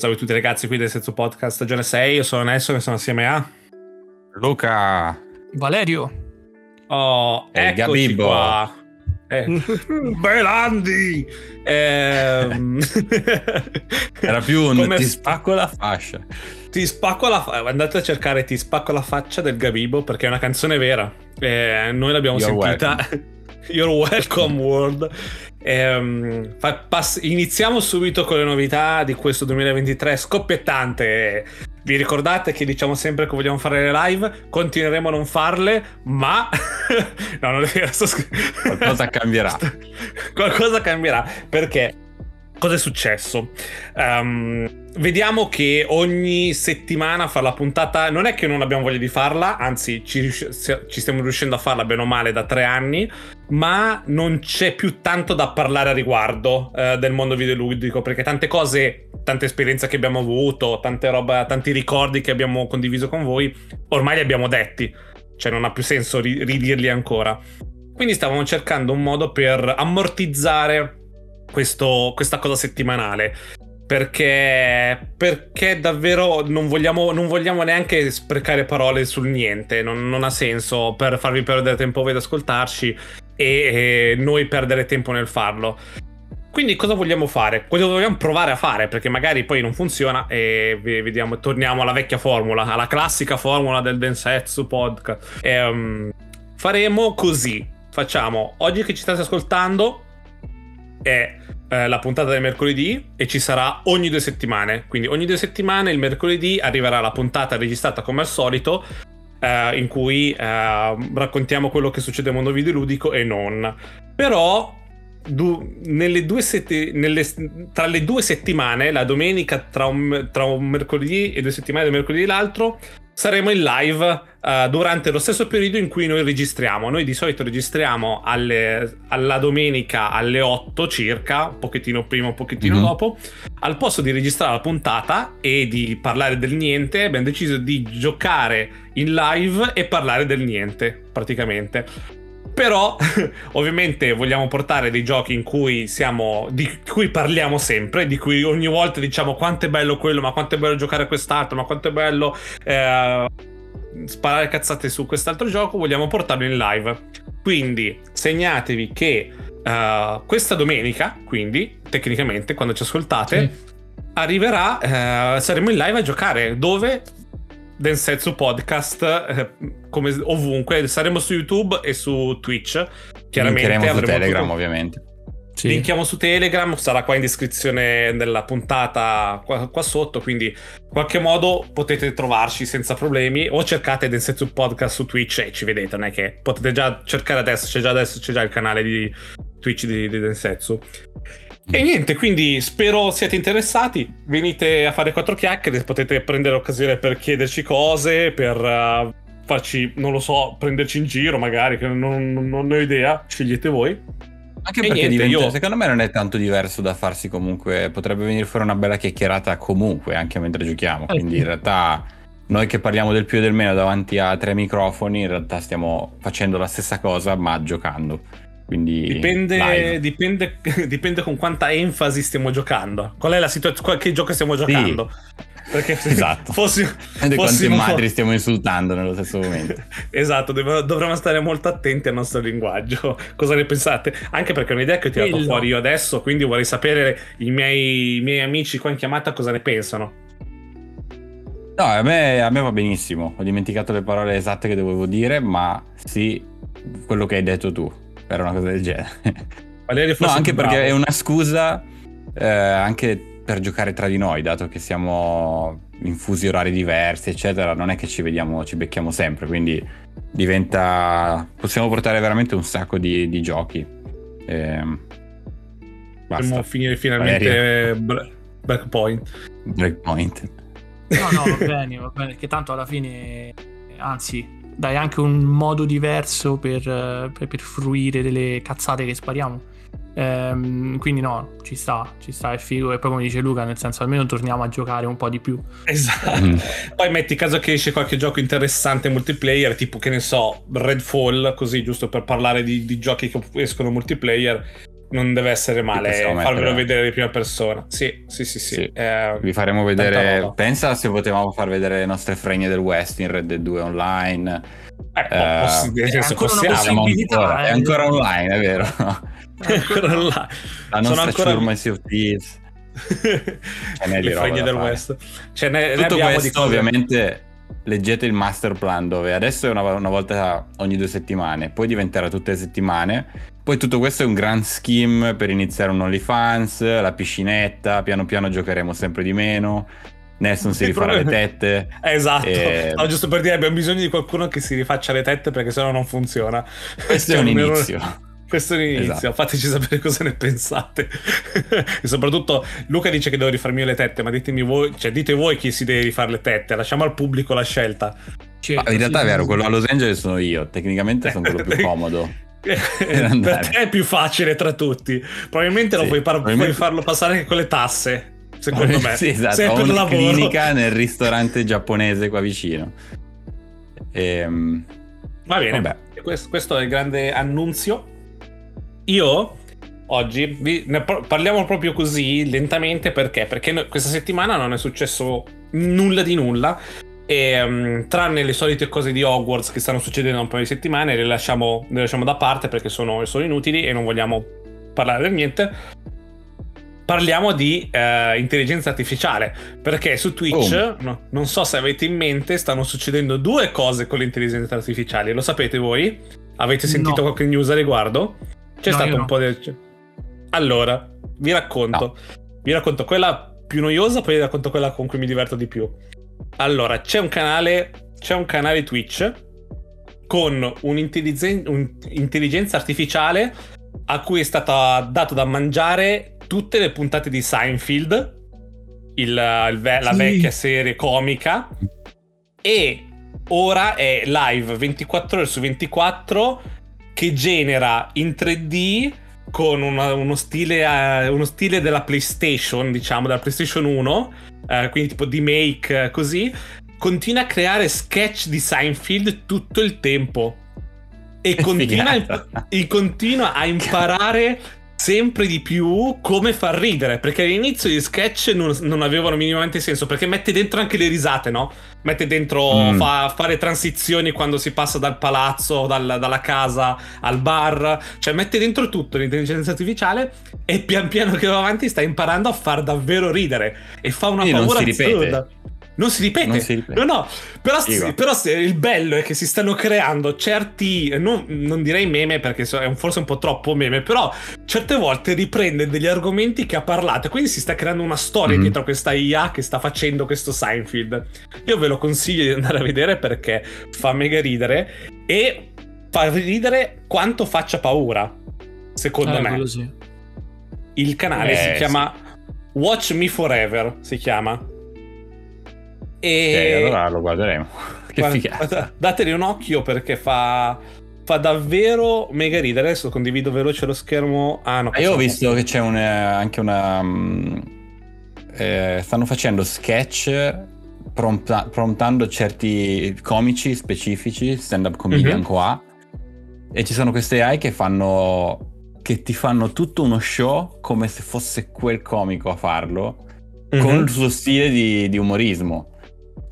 Salve a tutti ragazzi qui del Senso Podcast. Stagione 6, io sono Nesso e sono assieme a Luca. Valerio. Oh, e eccoci Gabibbo. qua. Eh. Belandi! Ehm... Era più un Come... ti spacco la fascia. Ti spacco la faccia Andate a cercare Ti spacco la faccia del Gabibo Perché è una canzone vera. Eh, Noi l'abbiamo You're sentita welcome. You're welcome world Ehm, pass- iniziamo subito con le novità di questo 2023 scoppiettante. Vi ricordate che diciamo sempre che vogliamo fare le live? Continueremo a non farle, ma. no, non è vero. Sto... Qualcosa cambierà. Qualcosa cambierà perché cosa è successo? Um, vediamo che ogni settimana fa la puntata. Non è che non abbiamo voglia di farla, anzi, ci, ci, stiamo riuscendo a farla bene o male da tre anni. Ma non c'è più tanto da parlare a riguardo eh, del mondo videoludico. Perché tante cose, tante esperienze che abbiamo avuto, tante roba, tanti ricordi che abbiamo condiviso con voi, ormai li abbiamo detti. Cioè, non ha più senso ridirli ancora. Quindi stavamo cercando un modo per ammortizzare questo, questa cosa settimanale perché, perché davvero non vogliamo, non vogliamo, neanche sprecare parole sul niente, non, non, ha senso per farvi perdere tempo voi ad ascoltarci e, e, noi perdere tempo nel farlo. Quindi cosa vogliamo fare? Cosa vogliamo provare a fare? Perché magari poi non funziona e vediamo, torniamo alla vecchia formula, alla classica formula del Densetsu podcast. E, um, faremo così, facciamo, oggi che ci state ascoltando è eh, la puntata del mercoledì e ci sarà ogni due settimane. Quindi ogni due settimane il mercoledì arriverà la puntata registrata come al solito. Eh, in cui eh, raccontiamo quello che succede nel mondo videoludico e non. Però Du, sette, nelle, tra le due settimane, la domenica tra un, tra un, mercoledì e due settimane del mercoledì e l'altro, saremo in live uh, durante lo stesso periodo in cui noi registriamo. Noi di solito registriamo alle, alla domenica alle 8 circa, un pochettino prima, un pochettino mm-hmm. dopo. Al posto di registrare la puntata e di parlare del niente, abbiamo deciso di giocare in live e parlare del niente, praticamente. Però, ovviamente, vogliamo portare dei giochi in cui siamo. di cui parliamo sempre, di cui ogni volta diciamo quanto è bello quello, ma quanto è bello giocare a quest'altro, ma quanto è bello. Eh, sparare cazzate su quest'altro gioco, vogliamo portarlo in live. Quindi segnatevi che uh, questa domenica, quindi tecnicamente quando ci ascoltate, sì. arriverà, uh, saremo in live a giocare. Dove? Densetsu Podcast eh, come ovunque. Saremo su YouTube e su Twitch. Chiaramente Linkeremo su Telegram, tutto... ovviamente. Sì. Linkiamo su Telegram, sarà qua in descrizione della puntata qua, qua, sotto, quindi in qualche modo potete trovarci senza problemi o cercate Densetsu Podcast su Twitch e ci vedete, non è che potete già cercare adesso, c'è già adesso c'è già il canale di Twitch di, di Densetsu. E niente, quindi spero siate interessati. Venite a fare quattro chiacchiere, potete prendere occasione per chiederci cose, per uh, farci, non lo so, prenderci in giro magari, che non, non, non ho idea, scegliete voi. Anche e perché niente, diventa, io... secondo me non è tanto diverso da farsi comunque, potrebbe venire fuori una bella chiacchierata comunque, anche mentre giochiamo, eh, quindi in realtà noi che parliamo del più e del meno davanti a tre microfoni, in realtà stiamo facendo la stessa cosa ma giocando. Quindi dipende, dipende, dipende, con quanta enfasi stiamo giocando. Qual è la situazione? Che gioco stiamo giocando? Sì. Perché se esatto. fossi, fossimo... quante madri stiamo insultando nello stesso momento. esatto, dovremmo stare molto attenti al nostro linguaggio. Cosa ne pensate? Anche perché è un'idea che ho tirato Quello. fuori io adesso, quindi vorrei sapere i miei, i miei amici qua in chiamata cosa ne pensano. No, a me, a me va benissimo. Ho dimenticato le parole esatte che dovevo dire, ma sì, quello che hai detto tu per una cosa del genere. Valerio no, anche perché bravo. è una scusa eh, anche per giocare tra di noi, dato che siamo in fusi orari diversi, eccetera, non è che ci vediamo, ci becchiamo sempre, quindi diventa... possiamo portare veramente un sacco di, di giochi. Eh, Possiamo finire finalmente Breakpoint. Breakpoint. No, no, va bene, va bene, che tanto alla fine, anzi, dai anche un modo diverso per, per, per fruire delle cazzate che spariamo. Ehm, quindi no, ci sta, ci sta, è figo. E poi come dice Luca, nel senso almeno torniamo a giocare un po' di più. Esatto. Mm. Poi metti caso che esce qualche gioco interessante multiplayer, tipo che ne so, Redfall, così giusto per parlare di, di giochi che escono multiplayer non deve essere male farvelo vedere di prima persona. Sì, sì, sì, sì. sì. Eh, Vi faremo vedere. Pensa se potevamo far vedere le nostre fregne del West in Red Dead 2 online. Eh, eh, poss- nel senso, possiamo ancora, è ancora online, è vero. è ancora online. La nostra ancora... Sea of Thieves. le fregne del West. Ce ne, Tutto ne questo, ovviamente leggete il master plan dove adesso è una, una, volta ogni due settimane, poi diventerà tutte le settimane. Poi tutto questo è un grand scheme per iniziare un OnlyFans, la piscinetta, piano piano giocheremo sempre di meno. Nelson si rifarà le tette. esatto. E... No, giusto per dire, abbiamo bisogno di qualcuno che si rifaccia le tette perché sennò non funziona. Questo è un inizio. Questo è l'inizio, esatto. fateci sapere cosa ne pensate. e soprattutto Luca dice che devo rifarmi io le tette, ma ditemi voi, cioè dite voi chi si deve rifare le tette, lasciamo al pubblico la scelta. Cioè, ah, in realtà è vero, quello a Los Angeles sono io, tecnicamente sono quello più comodo. per te è più facile tra tutti. Probabilmente sì, lo puoi, par- puoi farlo passare anche con le tasse. Secondo me, sì, esatto. Ho una lavoro. clinica nel ristorante giapponese qua vicino. Ehm... Va bene, questo, questo è il grande annunzio io oggi vi, ne parliamo proprio così lentamente perché? Perché no, questa settimana non è successo nulla di nulla. E, um, tranne le solite cose di Hogwarts che stanno succedendo da un paio di settimane, le lasciamo, le lasciamo da parte perché sono, sono, inutili e non vogliamo parlare del niente. Parliamo di uh, intelligenza artificiale perché su Twitch, oh. no, non so se avete in mente, stanno succedendo due cose con l'intelligenza artificiale. Lo sapete voi? Avete sentito no. qualche news a riguardo? C'è no, stato un no. po' di... Allora, vi racconto. No. Vi racconto quella più noiosa, poi vi racconto quella con cui mi diverto di più. Allora, c'è un canale, c'è un canale Twitch con un'intelligenza artificiale a cui è stata dato da mangiare tutte le puntate di Seinfeld, il, il, la sì. vecchia serie comica, e ora è live 24 ore su 24 che genera in 3D con una, uno, stile, uh, uno, stile, della PlayStation, diciamo, della PlayStation 1, uh, quindi tipo di make uh, così, continua a creare sketch di Seinfeld tutto il tempo. E continua, e continua a imparare sempre di più come far ridere. Perché all'inizio gli sketch non, non, avevano minimamente senso. Perché mette dentro anche le risate, no? Mette dentro, mm. fa, fa le transizioni quando si passa dal palazzo, dal, dalla casa al bar. Cioè, mette dentro tutto l'intelligenza artificiale. E pian piano che va avanti sta imparando a far davvero ridere. E fa una e paura assurda. Non si ripete. Non si ripete. No, no. Però, sì, però il bello è che si stanno creando certi. Non, non direi meme perché è un, forse un po' troppo meme. Però certe volte riprende degli argomenti che ha parlato. E quindi si sta creando una storia mm-hmm. dietro questa IA che sta facendo questo Seinfeld. Io ve lo consiglio di andare a vedere perché fa mega ridere. E fa ridere quanto faccia paura. Secondo eh, me. Sì. Il canale eh, si chiama Watch Me Forever. Si chiama. E... Ok, allora lo guarderemo. che Guarda, figata. Dateli un occhio perché fa fa davvero mega ridere. Adesso condivido veloce lo schermo. Ah, no, io ho visto che c'è un, eh, anche una. Um, eh, stanno facendo sketch prompta, promptando certi comici specifici, stand-up comedian mm-hmm. qua. E ci sono queste AI che fanno. che ti fanno tutto uno show come se fosse quel comico a farlo. Mm-hmm. Con il suo stile di, di umorismo.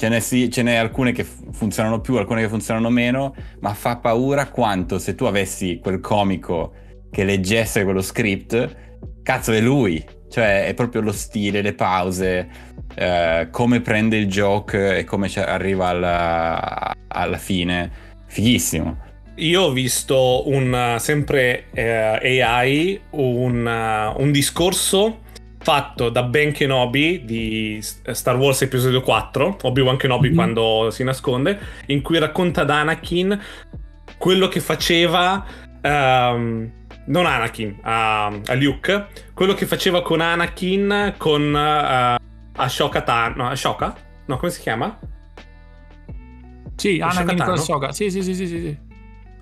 Ce n'è, sì, ce n'è alcune che funzionano più, alcune che funzionano meno, ma fa paura quanto se tu avessi quel comico che leggesse quello script, cazzo è lui, cioè è proprio lo stile, le pause, eh, come prende il joke e come arriva alla, alla fine, fighissimo. Io ho visto un, sempre eh, AI, un, un discorso fatto da Ben Kenobi di Star Wars episodio 4, Obi-Wan Kenobi mm-hmm. quando si nasconde, in cui racconta ad Anakin quello che faceva... Um, non Anakin, a, a, Luke, quello che faceva con Anakin con uh, Ashoka Tano, no, Ashoka? No, come si chiama? Sì, Anakin con Ashoka, sì, sì, sì, sì, sì.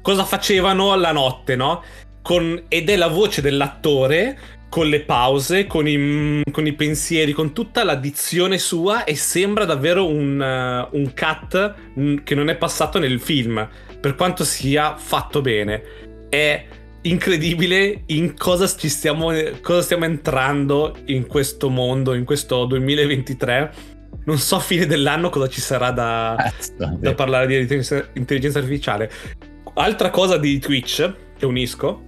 Cosa facevano la notte, no? Con, ed è la voce dell'attore con le pause, con i, con i, pensieri, con tutta la dizione sua e sembra davvero un, uh, un cut che non è passato nel film, per quanto sia fatto bene. È incredibile in cosa ci stiamo, cosa stiamo entrando in questo mondo, in questo 2023. Non so a fine dell'anno cosa ci sarà da, da parlare di intelligenza artificiale. Altra cosa di Twitch che unisco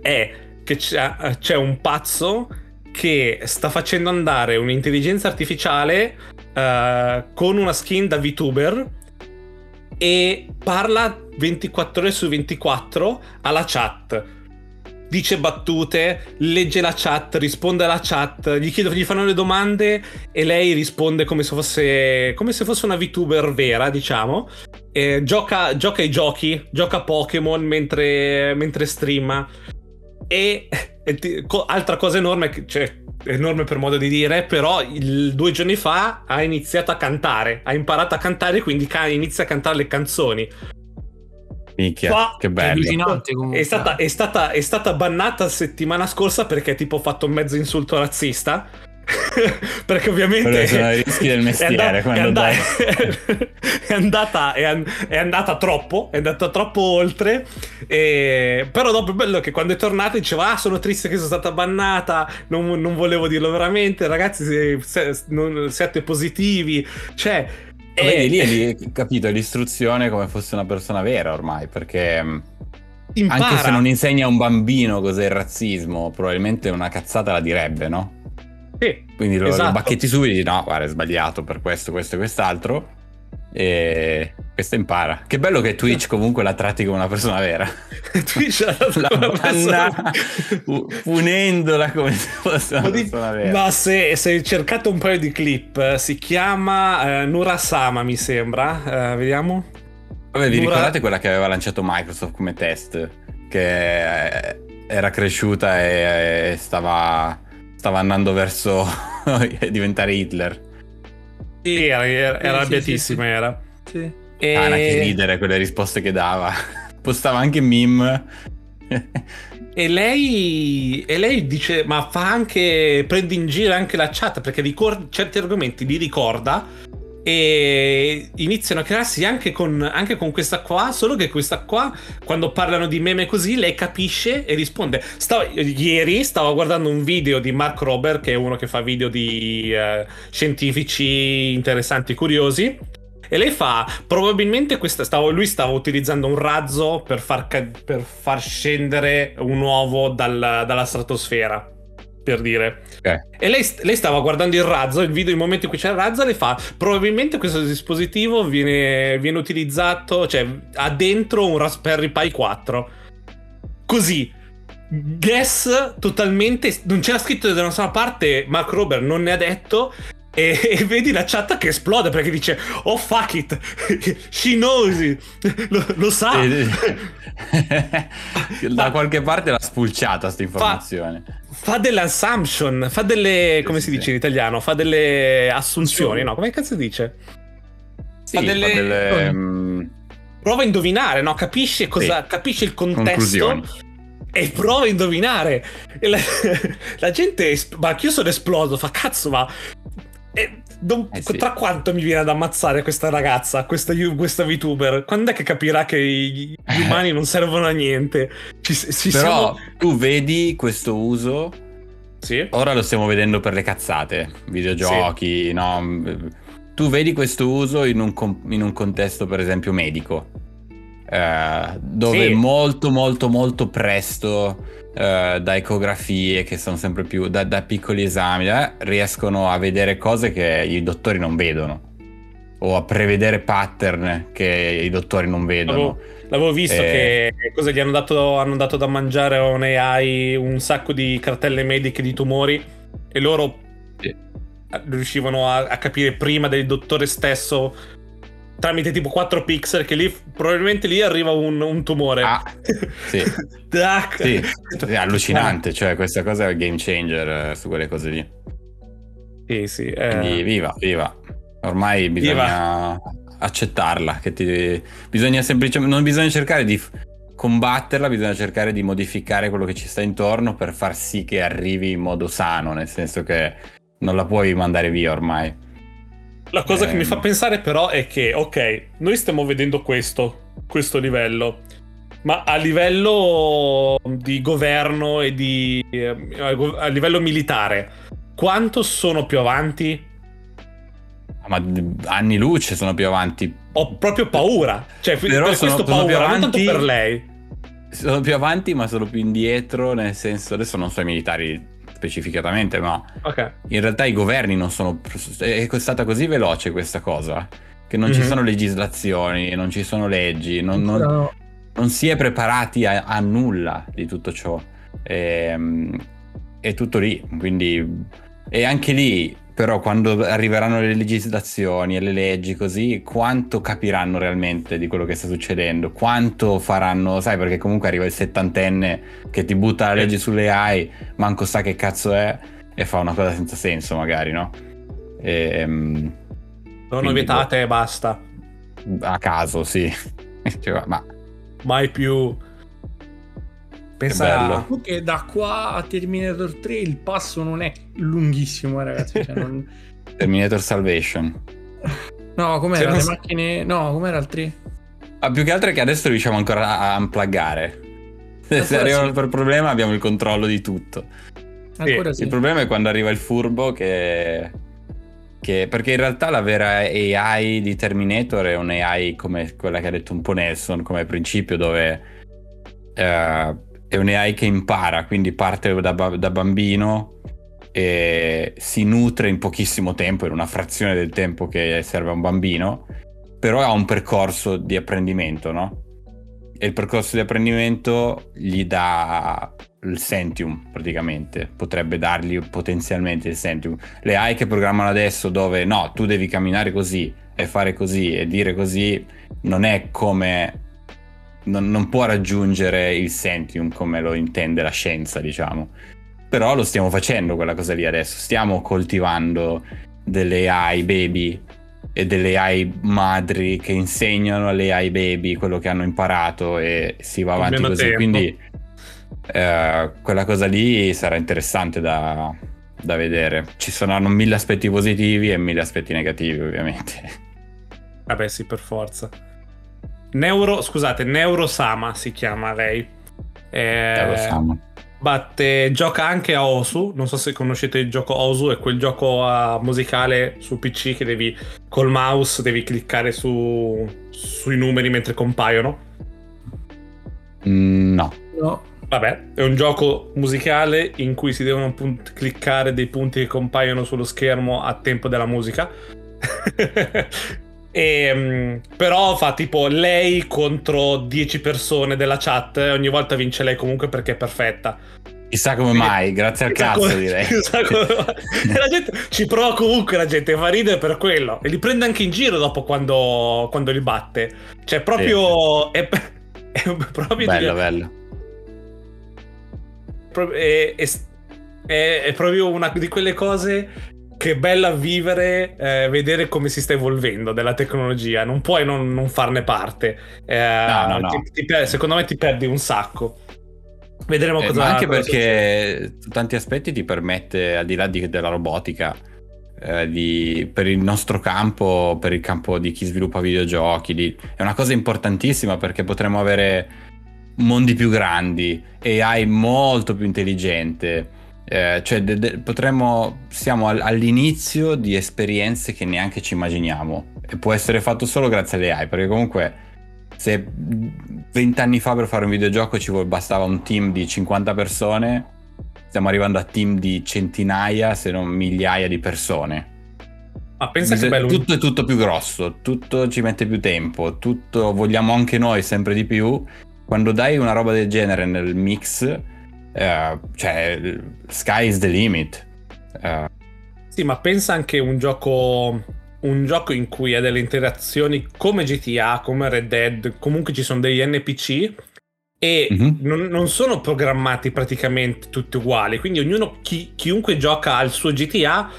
è che c'è, c'è un pazzo che sta facendo andare un'intelligenza artificiale uh, con una skin da VTuber e parla 24 ore su 24 alla chat. Dice battute, legge la chat, risponde alla chat, gli chiedo, gli fanno le domande e lei risponde come se fosse, come se fosse una VTuber vera, diciamo. E gioca, gioca ai giochi, gioca Pokémon mentre, mentre streama. E, e altra cosa enorme, cioè enorme per modo di dire, però il, due giorni fa ha iniziato a cantare, ha imparato a cantare, quindi ca- inizia a cantare le canzoni. Minchia, Qua, che bello. È, è, stata, è, stata, è stata bannata settimana scorsa perché tipo ha fatto un mezzo insulto razzista. perché ovviamente sono i rischi del mestiere è, andata, è, andata, è, andata, è, andata, troppo è andata troppo oltre e, però dopo è bello che quando è tornata diceva ah sono triste che sono stata bannata non, non volevo dirlo veramente ragazzi se, se, non, siate positivi cioè Vedi, lì hai capito l'istruzione come fosse una persona vera ormai perché mm, Impara. anche se non insegna a un bambino cos'è il razzismo probabilmente una cazzata la direbbe no? Sì, Quindi lo, esatto. lo bacchetti subito e dici no, guarda, è sbagliato per questo, questo e quest'altro. E questo impara. Che bello che Twitch comunque la tratti come una persona vera. Twitch la, la banna punendola come se fosse una persona vera. Ma se, se cercate un paio di clip, si chiama eh, Nurasama, mi sembra. Eh, vediamo. Vabbè, vi Nura... ricordate quella che aveva lanciato Microsoft come test? Che eh, era cresciuta e stava stava andando verso diventare Hitler. Sì, era, era, era arrabbiatissima, sì, sì. era. Sì. E... Ah, che ridere quelle risposte che dava. Postava anche meme. e lei, e lei dice, ma fa anche, prende in giro anche la chat perché ricorda, certi argomenti li ricorda e iniziano a crearsi anche con, anche con, questa qua, solo che questa qua, quando parlano di meme così, lei capisce e risponde. Stavo, ieri stavo guardando un video di Mark Rober, che è uno che fa video di uh, scientifici interessanti, curiosi. E lei fa, probabilmente questa, stavo, lui stava utilizzando un razzo per far, per far scendere un uovo dal, dalla stratosfera per dire. Okay. E lei, lei, stava guardando il razzo, il video, il momento in cui c'è il razzo, le fa, probabilmente questo dispositivo viene, viene utilizzato, cioè ha dentro un Raspberry Pi 4. Così. Guess totalmente, non c'era scritto da nessuna parte, Mark Rober non ne ha detto, e, e, vedi la chat che esplode perché dice oh fuck it. She knows it. Lo, lo sa. Da qualche parte l'ha spulciata questa informazione. fa, fa delle assumption fa delle come si dice in italiano fa delle assunzioni no? Come cazzo dice? Sì, fa delle, fa delle um... prova a indovinare no? Capisce cosa sì. capisce il contesto e prova a indovinare. E la, la gente, ma io sono esploso, fa cazzo, ma e non, eh sì. Tra quanto mi viene ad ammazzare questa ragazza, questa, questa VTuber? Quando è che capirà che gli umani non servono a niente? Ci, ci Però siamo... tu vedi questo uso. Sì. Ora lo stiamo vedendo per le cazzate, videogiochi, sì. no? Tu vedi questo uso in un, in un contesto, per esempio, medico. Eh, dove sì. molto, molto, molto presto Uh, da ecografie che sono sempre più da, da piccoli esami eh, riescono a vedere cose che i dottori non vedono. O a prevedere pattern che i dottori non vedono. L'avevo, l'avevo visto e... che cosa gli hanno dato, hanno dato da mangiare a un AI un sacco di cartelle mediche di tumori e loro sì. riuscivano a, a capire prima del dottore stesso tramite tipo 4 pixel che lì probabilmente lì arriva un, un tumore. Ah, sì. sì. È allucinante, cioè questa cosa è un game changer eh, su quelle cose lì. Sì, sì. Eh... Quindi viva, viva. Ormai bisogna viva. accettarla, che ti... bisogna semplicemente non bisogna cercare di combatterla, bisogna cercare di modificare quello che ci sta intorno per far sì che arrivi in modo sano, nel senso che non la puoi mandare via ormai. La cosa eh, che mi fa ehm. pensare però è che, ok, noi stiamo vedendo questo, questo livello. Ma a livello di governo e di... Eh, a livello militare, quanto sono più avanti? Ma anni luce sono più avanti. Ho proprio paura. Cioè, Però per sono, questo sono paura, più avanti, per lei. Sono più avanti, ma sono più indietro, nel senso, adesso non so i militari specificatamente, ma okay. in realtà i governi non sono... È stata così veloce questa cosa, che non mm-hmm. ci mhm. sono legislazioni, non ci sono leggi, non, non, no. non si è preparati a, a, nulla di tutto ciò. E, ehm, è tutto lì, quindi... E anche lì però quando arriveranno le legislazioni e le leggi così, quanto capiranno realmente di quello che sta succedendo? Quanto faranno, sai, perché comunque arriva il settantenne che ti butta la legge sulle AI, manco sa che cazzo è e fa una cosa senza senso magari, no? E, um, Sono vietate e basta. A caso, sì. cioè, ma... Mai più Pensa che da qua a Terminator 3 il passo non è lunghissimo, ragazzi. Cioè non... Terminator Salvation. No, com'era? Le macchine. No, com'era il 3? Ah, più che altro è che adesso riusciamo ancora a unpluggare. Se arrivano sì. per problema abbiamo il controllo di tutto. Ancora sì. Il problema è quando arriva il furbo che... che... Perché in realtà la vera AI di Terminator è un'AI come quella che ha detto un po' Nelson come principio dove... Uh, è un'AI che impara, quindi parte da, da bambino e si nutre in pochissimo tempo, in una frazione del tempo che serve a un bambino, però ha un percorso di apprendimento, no? E il percorso di apprendimento gli dà il Sentium praticamente, potrebbe dargli potenzialmente il Sentium. Le AI che programmano adesso dove no, tu devi camminare così e fare così e dire così, non è come non, non, può raggiungere il sentium come lo intende la scienza, diciamo. Però lo stiamo facendo quella cosa lì adesso. Stiamo coltivando delle AI baby e delle AI madri che insegnano alle AI baby quello che hanno imparato e si va avanti così. Tempo. Quindi eh, quella cosa lì sarà interessante da, da vedere. Ci saranno mille aspetti positivi e mille aspetti negativi, ovviamente. Vabbè, sì, per forza. Neuro, scusate, Neurosama si chiama lei. Eh, Neurosama. Batte, gioca anche a Osu. Non so se conoscete il gioco Osu, è quel gioco uh, musicale su PC che devi col mouse devi cliccare su, sui numeri mentre compaiono. Mm, no. No. Vabbè, è un gioco musicale in cui si devono punt- cliccare dei punti che compaiono sullo schermo a tempo della musica. E, ehm, però fa tipo lei contro 10 persone della chat e ogni volta vince lei comunque perché è perfetta. Chissà come mai, grazie al cazzo come, direi. la gente, ci prova comunque la gente, fa ridere per quello. E li prende anche in giro dopo quando, quando li batte. Cioè proprio... Sì. È, è, proprio... Bello, dire, bello. È, è, è, proprio una di quelle cose che bella vivere, eh, vedere come si sta evolvendo della tecnologia. Non puoi non, non farne parte. Eh, no, no, no. Ti, ti, secondo me ti perdi un sacco. Vedremo eh, cosa. anche cosa perché succede. su tanti aspetti ti permette, al di là di, della robotica, eh, di, per il nostro campo, per il campo di chi sviluppa videogiochi, di, è una cosa importantissima perché potremo avere mondi più grandi, AI molto più intelligente eh, cioè de- de- potremmo, siamo all- all'inizio di esperienze che neanche ci immaginiamo. E può essere fatto solo grazie alle AI perché comunque se vent'anni fa per fare un videogioco ci bastava un team di 50 persone stiamo arrivando a team di centinaia se non migliaia di persone. Ma pensa che bello tutto è tutto più grosso tutto ci mette più tempo tutto vogliamo anche noi sempre di più. Quando dai una roba del genere nel mix uh, cioè, sky is the limit. Uh. Sì, ma pensa anche un gioco un gioco in cui ha delle interazioni come GTA, come Red Dead, comunque ci sono degli NPC e mm-hmm. non, non, sono programmati praticamente tutti uguali, quindi ognuno, chi, chiunque gioca al suo GTA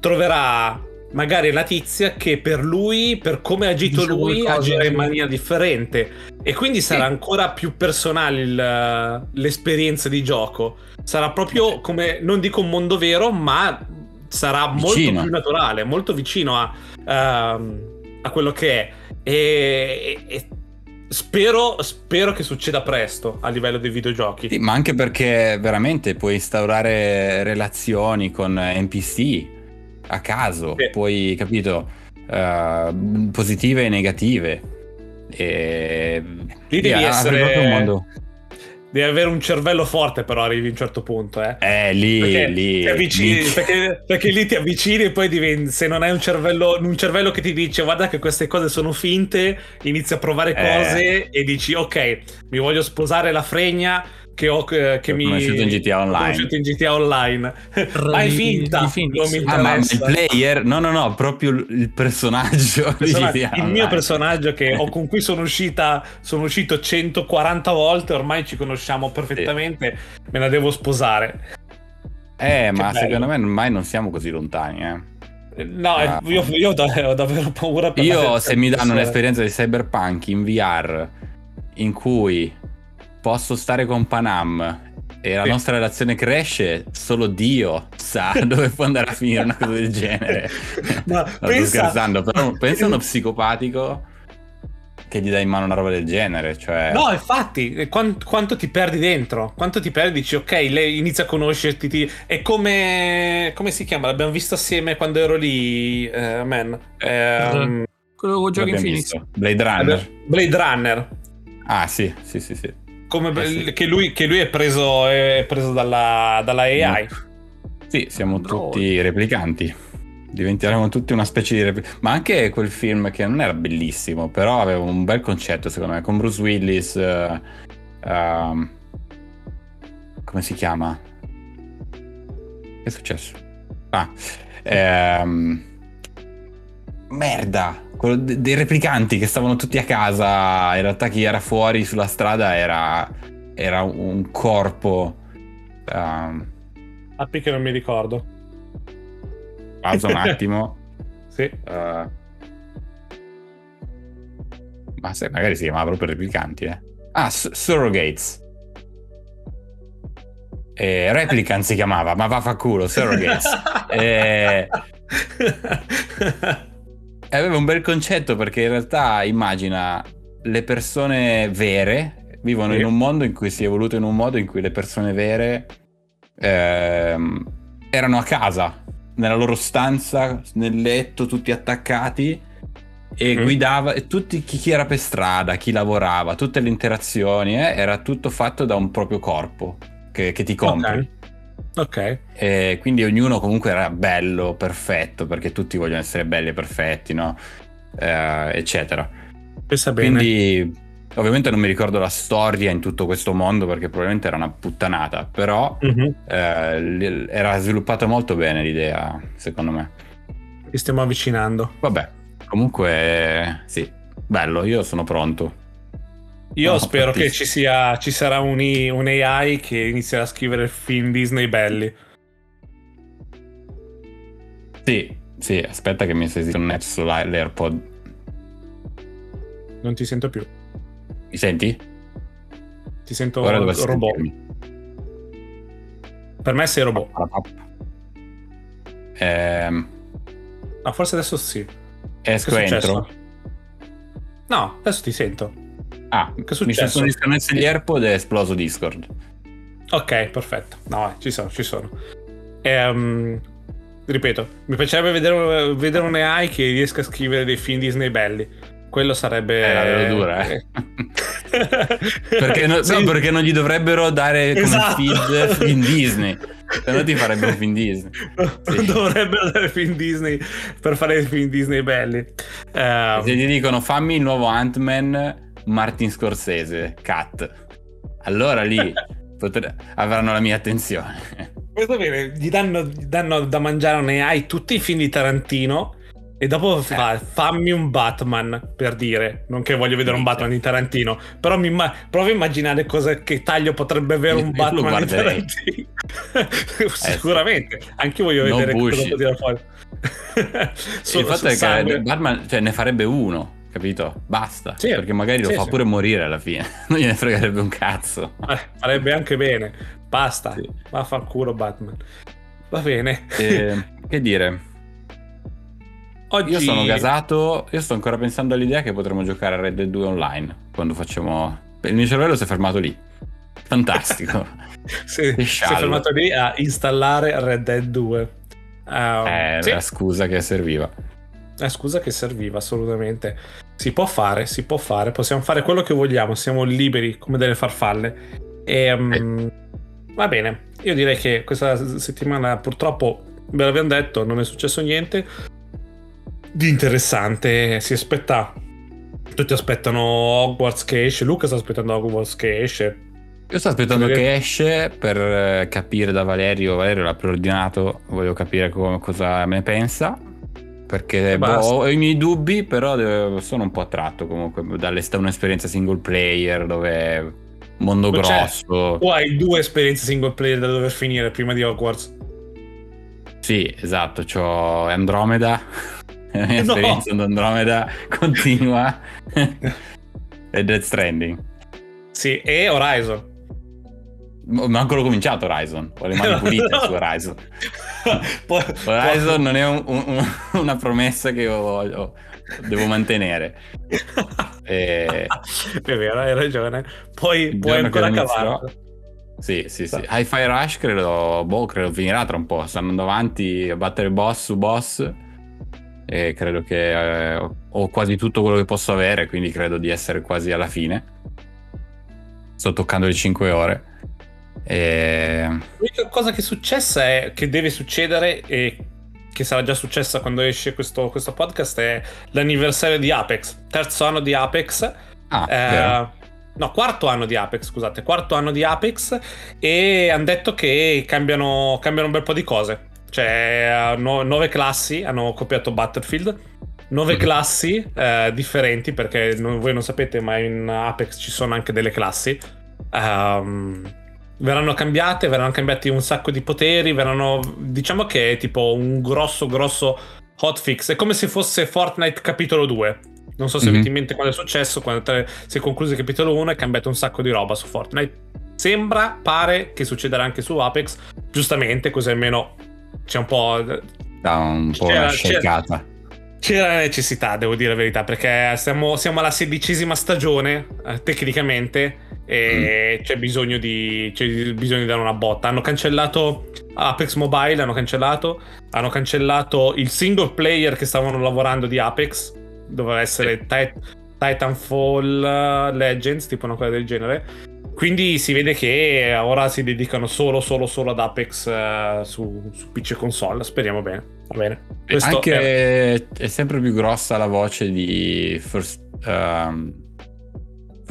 troverà magari la tizia che per lui, per come ha agito Dice lui, agira in maniera differente. E quindi sarà sì. ancora più personale il, l'esperienza di gioco. Sarà proprio come, non dico un mondo vero, ma sarà vicino. molto più naturale, molto vicino a, uh, a quello che è. E, e, spero, spero, che succeda presto a livello dei videogiochi. Sì, ma anche perché veramente puoi instaurare relazioni con NPC a caso, sì. puoi, capito, uh, positive e negative. E... Lì devi essere... un mondo Devi avere un cervello forte, però arrivi a un certo punto. Eh, eh lì, perché lì. Avvicini, perché, perché, lì ti avvicini e poi diventi. Se non hai un cervello, un cervello che ti dice guarda che queste cose sono finte, inizi a provare eh. cose e dici ok, mi voglio sposare la fregna che, ho, che, che mi conosciuto in GTA Online. Conosciuto in GTA Online. ma è finta. Non mi ah, ma il player? No, no, no, proprio il personaggio. Il, personaggio, il mio personaggio che ho, con cui sono uscita, sono uscito 140 volte, ormai ci conosciamo perfettamente, sì. me la devo sposare. Eh, che ma bello. secondo me ormai non siamo così lontani, eh. No, ah. io, io, ho davvero paura per Io, se mi danno un'esperienza di cyberpunk in VR in cui posso stare con Panam e la sì. nostra relazione cresce, solo Dio sa dove può andare a finire una cosa del genere. Ma no, pensa... sto scherzando, però pensa a uno psicopatico che gli dà in mano una roba del genere. Cioè... No, infatti, quanto, quanto, ti perdi dentro? Quanto ti perdi? Dici, ok, lei inizia a conoscerti. Ti... È come. come si chiama? L'abbiamo visto assieme quando ero lì, uh, man. Um... Quello con giochi in Phoenix. Blade Runner. Blade Runner. Ah, sì, sì, sì, sì. Come eh sì. che, lui, che, lui, è preso, è preso dalla, dalla AI. No. Sì, siamo Android. tutti replicanti. Diventeremo tutti una specie di replicanti. Ma anche quel film che non era bellissimo, però aveva un bel concetto, secondo me, con Bruce Willis. Uh, uh, come si chiama? Che è successo? Ah, ehm, merda quello dei replicanti che stavano tutti a casa, in realtà chi era fuori sulla strada era, era un corpo. Um... Appi che non mi ricordo. Pausa un attimo. sì. Uh... Ma se, magari si chiamava proprio replicanti, eh. Ah, S- Surrogates. Eh, Replicant si chiamava, ma va fa culo, Surrogates. eh aveva un bel concetto perché in realtà immagina le persone vere vivono sì. in un mondo in cui si è evoluto in un modo in cui le persone vere ehm, erano a casa, nella loro stanza, nel letto, tutti attaccati e mm. guidava e tutti chi, chi, era per strada, chi lavorava, tutte le interazioni, eh, era tutto fatto da un proprio corpo che, che ti compri. Okay. Ok. E quindi ognuno comunque era bello, perfetto, perché tutti vogliono essere belli e perfetti, no? Eh, eccetera. Pensa bene. Quindi ovviamente non mi ricordo la storia in tutto questo mondo perché probabilmente era una puttanata, però mm-hmm. eh, era sviluppata molto bene l'idea, secondo me. Ci stiamo avvicinando. Vabbè, comunque sì, bello, io sono pronto. Io no, spero che ci, sia, ci sarà un, un, AI che inizierà a scrivere film Disney belli. Sì, sì, aspetta che mi stai connetto sull'AirPod. Non ti sento più. Mi senti? Ti sento Ora robot. Sentirmi. Per me sei robot. Ehm... No, forse adesso sì. Esco entro. No, adesso ti sento. Ah, che successo? Mi sono disconnessi gli AirPod e è esploso Discord. Ok, perfetto. No, ci sono, ci sono. Ehm, ripeto, mi piacerebbe vedere, vedere un AI che riesca a scrivere dei film Disney belli. Quello sarebbe... Eh, la dura, eh. perché, no, sì. no, perché non gli dovrebbero dare come esatto. feed film Disney. Se no ti farebbe un film Disney. Sì. Dovrebbero dare film Disney per fare film Disney belli. Um, se ti dicono fammi il nuovo Ant-Man Martin Scorsese, Cat. Allora lì potre... avranno la mia attenzione. Questo bene, gli danno, gli danno da mangiare a un AI tutti i film di Tarantino e dopo fa, eh. fammi un Batman, per dire, non che voglio vedere un Batman di Tarantino, però mi imma- provo a immaginare cosa, che taglio potrebbe avere un Batman di Tarantino. Sicuramente, eh sì. anche io voglio no vedere bullshit. cosa può tirare fuori. so, il fatto è che Batman cioè, ne farebbe uno capito? Basta. Sì, perché magari lo sì, fa sì. pure morire alla fine. Non gliene fregherebbe un cazzo. Eh, farebbe anche bene. Basta. Va a far culo Batman. Va bene. Eh, che dire? Oggi... Io sono gasato, io sto ancora pensando all'idea che potremmo giocare a Red Dead 2 online quando facciamo... Il mio cervello si è fermato lì. Fantastico. sì, si è fermato lì a installare Red Dead 2. Um, eh, sì. la scusa che serviva. La scusa che serviva, assolutamente. Si può fare, si può fare, possiamo fare quello che vogliamo, siamo liberi come delle farfalle. E, um, Va bene, io direi che questa settimana purtroppo, ve l'abbiamo detto, non è successo niente di interessante. Si aspetta. Tutti aspettano Hogwarts che esce. Luca sta aspettando Hogwarts che esce. Io sto aspettando che esce per eh, capire da Valerio. Valerio l'ha preordinato. Voglio capire come, cosa ne pensa. Perché boh, ho i miei dubbi, però sono un po' attratto comunque da un'esperienza single player dove mondo cioè, grosso. Tu hai due esperienze single player da dover finire prima di Hogwarts. Sì, esatto. C'ho Andromeda la mia no. esperienza ad Andromeda continua e Dead Stranding. Sì, e Horizon. Manco l'ho cominciato Horizon, ho le mani pulite su Horizon. Horizon non è un, un, una promessa che io voglio, devo mantenere. e... È vero, hai ragione. Poi puoi ancora cavare. Sì, sì, sì. Hi-Fi Rush credo, boh, credo finirà tra un po'. Stanno andando avanti a battere boss su boss e credo che eh, ho quasi tutto quello che posso avere, quindi credo di essere quasi alla fine. Sto toccando le 5 ore. E... L'unica cosa che è successa è che deve succedere e che sarà già successa quando esce questo, questo podcast è l'anniversario di Apex, terzo anno di Apex. Ah, eh, no, quarto anno di Apex, scusate, quarto anno di Apex e hanno detto che cambiano, cambiano un bel po' di cose. Cioè, no, nove classi hanno copiato Battlefield. Nove mm-hmm. classi eh, differenti, perché non, voi non sapete, ma in Apex ci sono anche delle classi. Um, verranno cambiate, verranno cambiati un sacco di poteri, verranno... Diciamo che è tipo un grosso, grosso hotfix. È come se fosse Fortnite capitolo 2. Non so se mm-hmm. avete in mente quando è successo, quando te, si è concluso il capitolo 1 e cambiato un sacco di roba su Fortnite. Sembra, pare che succederà anche su Apex, giustamente, così almeno c'è un po'. Da un po' c'era, una shakeata. C'era la necessità, devo dire la verità, perché siamo, siamo alla sedicesima stagione, eh, tecnicamente, e mm. c'è, bisogno di, c'è bisogno di dare una botta. Hanno cancellato Apex Mobile, hanno cancellato, hanno cancellato il single player che stavano lavorando di Apex, doveva essere Tit- Titanfall Legends, tipo una cosa del genere. Quindi si vede che ora si dedicano solo, solo, solo ad Apex uh, su, su, PC e console. Speriamo bene. Va bene. Questo Anche è... è... sempre più grossa la voce di First, um,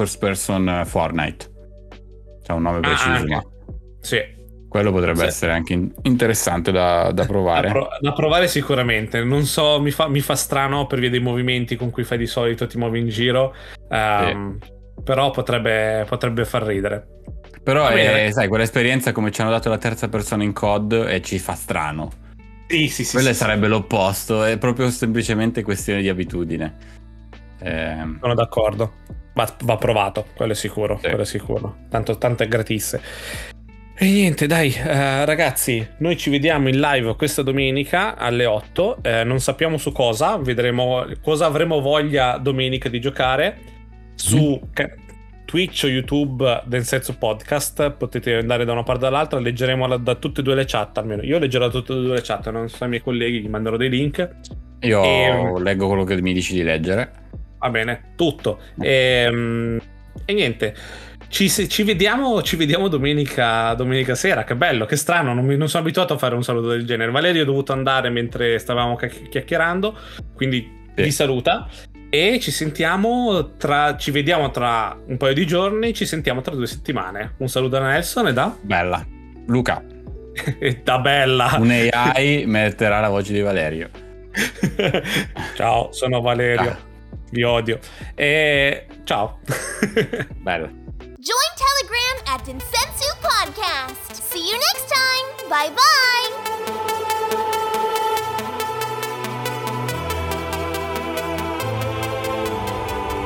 first Person Fortnite. C'è un nome preciso, ah, ma... Sì. Quello potrebbe sì. essere anche interessante da, da provare. Da, pro- da, provare sicuramente. Non so, mi fa, mi fa, strano per via dei movimenti con cui fai di solito, ti muovi in giro. Um, sì però potrebbe, potrebbe far ridere. Però è, sai, quell'esperienza come ci hanno dato la terza persona in COD e ci fa strano. Sì, sì, sì. Quello sì, sarebbe sì. l'opposto, è proprio semplicemente questione di abitudine. Eh... Sono d'accordo. Va, va, provato, quello è sicuro, sì. quello è sicuro. Tanto, tante gratisse. E niente, dai, eh, ragazzi, noi ci vediamo in live questa domenica alle 8. Eh, non sappiamo su cosa, vedremo cosa avremo voglia domenica di giocare su mm. Twitch o YouTube del Senso Podcast potete andare da una parte o dall'altra leggeremo la, da tutte e due le chat almeno io leggerò da tutte e due le chat non so i miei colleghi gli manderò dei link io e, leggo quello che mi dici di leggere va bene tutto e, ehm, e niente ci, ci, vediamo, ci vediamo domenica, domenica, sera. Che bello, che strano. Non, mi, non, sono abituato a fare un saluto del genere. Valerio è dovuto andare mentre stavamo chiacchierando. Quindi sì. vi saluta. E ci sentiamo tra. Ci vediamo tra un paio di giorni. Ci sentiamo tra due settimane. Un saluto da Nelson e da. Bella. Luca. e da bella. Un AI metterà la voce di Valerio. ciao, sono Valerio. Ciao. Vi odio. E ciao. Bello. Join Telegram at Insensu Podcast. See you next time. Bye bye.